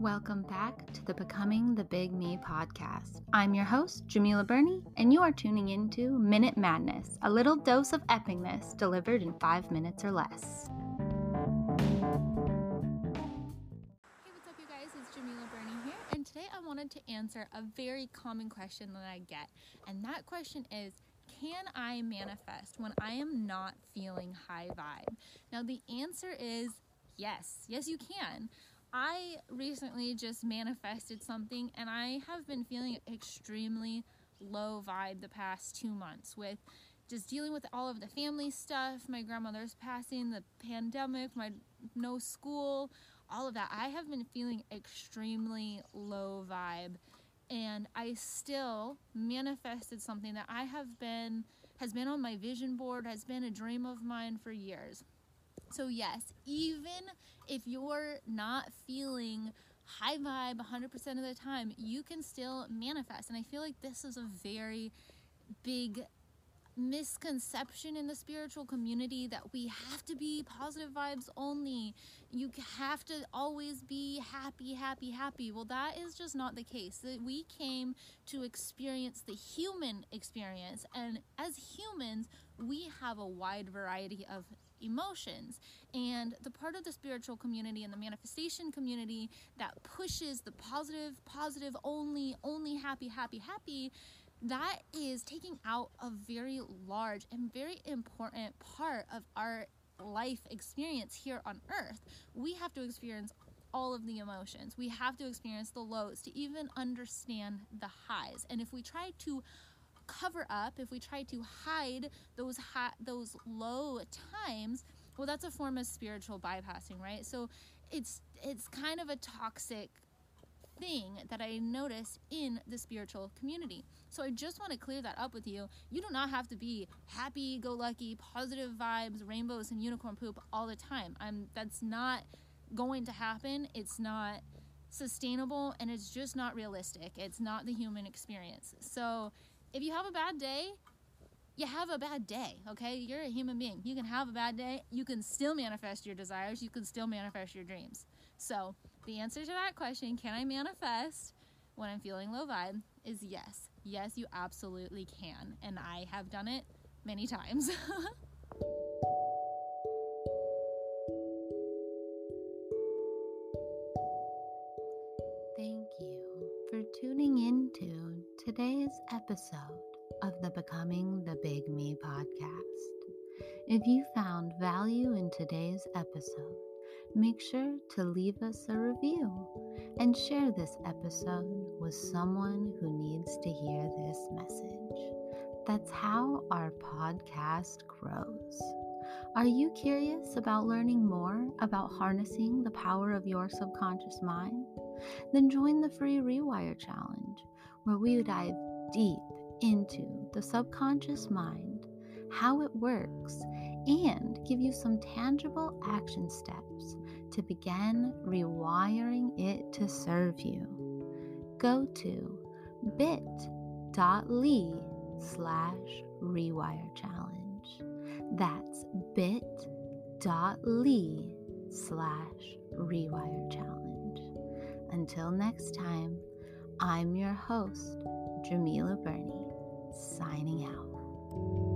Welcome back to the Becoming the Big Me podcast. I'm your host, Djemilah Birnie, and you are tuning into Minute Madness, a little dose of epicness delivered in five minutes or less. Hey, what's up, you guys? It's Djemilah Birnie here, and today I wanted to answer a very common question that I get, and that question is can I manifest when I am not feeling high vibe? Now, the answer is yes. Yes, you can. I recently just manifested something and I have been feeling extremely low vibe the past two months with just dealing with all of the family stuff, my grandmother's passing, the pandemic, my no school, all of that. I have been feeling extremely low vibe and I still manifested something that I have been has been on my vision board, has been a dream of mine for years. So, yes, even if you're not feeling high vibe 100% of the time, you can still manifest. And I feel like this is a very big misconception in the spiritual community that we have to be positive vibes only. You have to always be happy, happy, happy. Well, that is just not the case. We came to experience the human experience, and as humans, we have a wide variety of emotions. And the part of the spiritual community and the manifestation community that pushes the positive, positive only, only happy, happy, happy that is taking out a very large and very important part of our life experience here on earth. We have to experience all of the emotions. We have to experience the lows to even understand the highs. And if we try to cover up, if we try to hide those high, those low times, well that's a form of spiritual bypassing, right? So it's it's kind of a toxic thing that I notice in the spiritual community. So I just want to clear that up with you. You do not have to be happy go lucky, positive vibes, rainbows and unicorn poop all the time. I'm that's not going to happen. It's not sustainable and it's just not realistic. It's not the human experience. So if you have a bad day, you have a bad day, okay? You're a human being. You can have a bad day. You can still manifest your desires. You can still manifest your dreams. So, the answer to that question, can I manifest when I'm feeling low vibe, is yes. Yes, you absolutely can. And I have done it many times. tuning into today's episode of the Becoming the Big Me podcast. If you found value in today's episode, make sure to leave us a review and share this episode with someone who needs to hear this message. That's how our podcast grows. Are you curious about learning more about harnessing the power of your subconscious mind? Then join the free Rewire Challenge, where we dive deep into the subconscious mind, how it works, and give you some tangible action steps to begin rewiring it to serve you. Go to bit.ly slash rewire challenge. That's bit.ly slash rewire challenge. Until next time, I'm your host, Djemilah Birnie, signing out.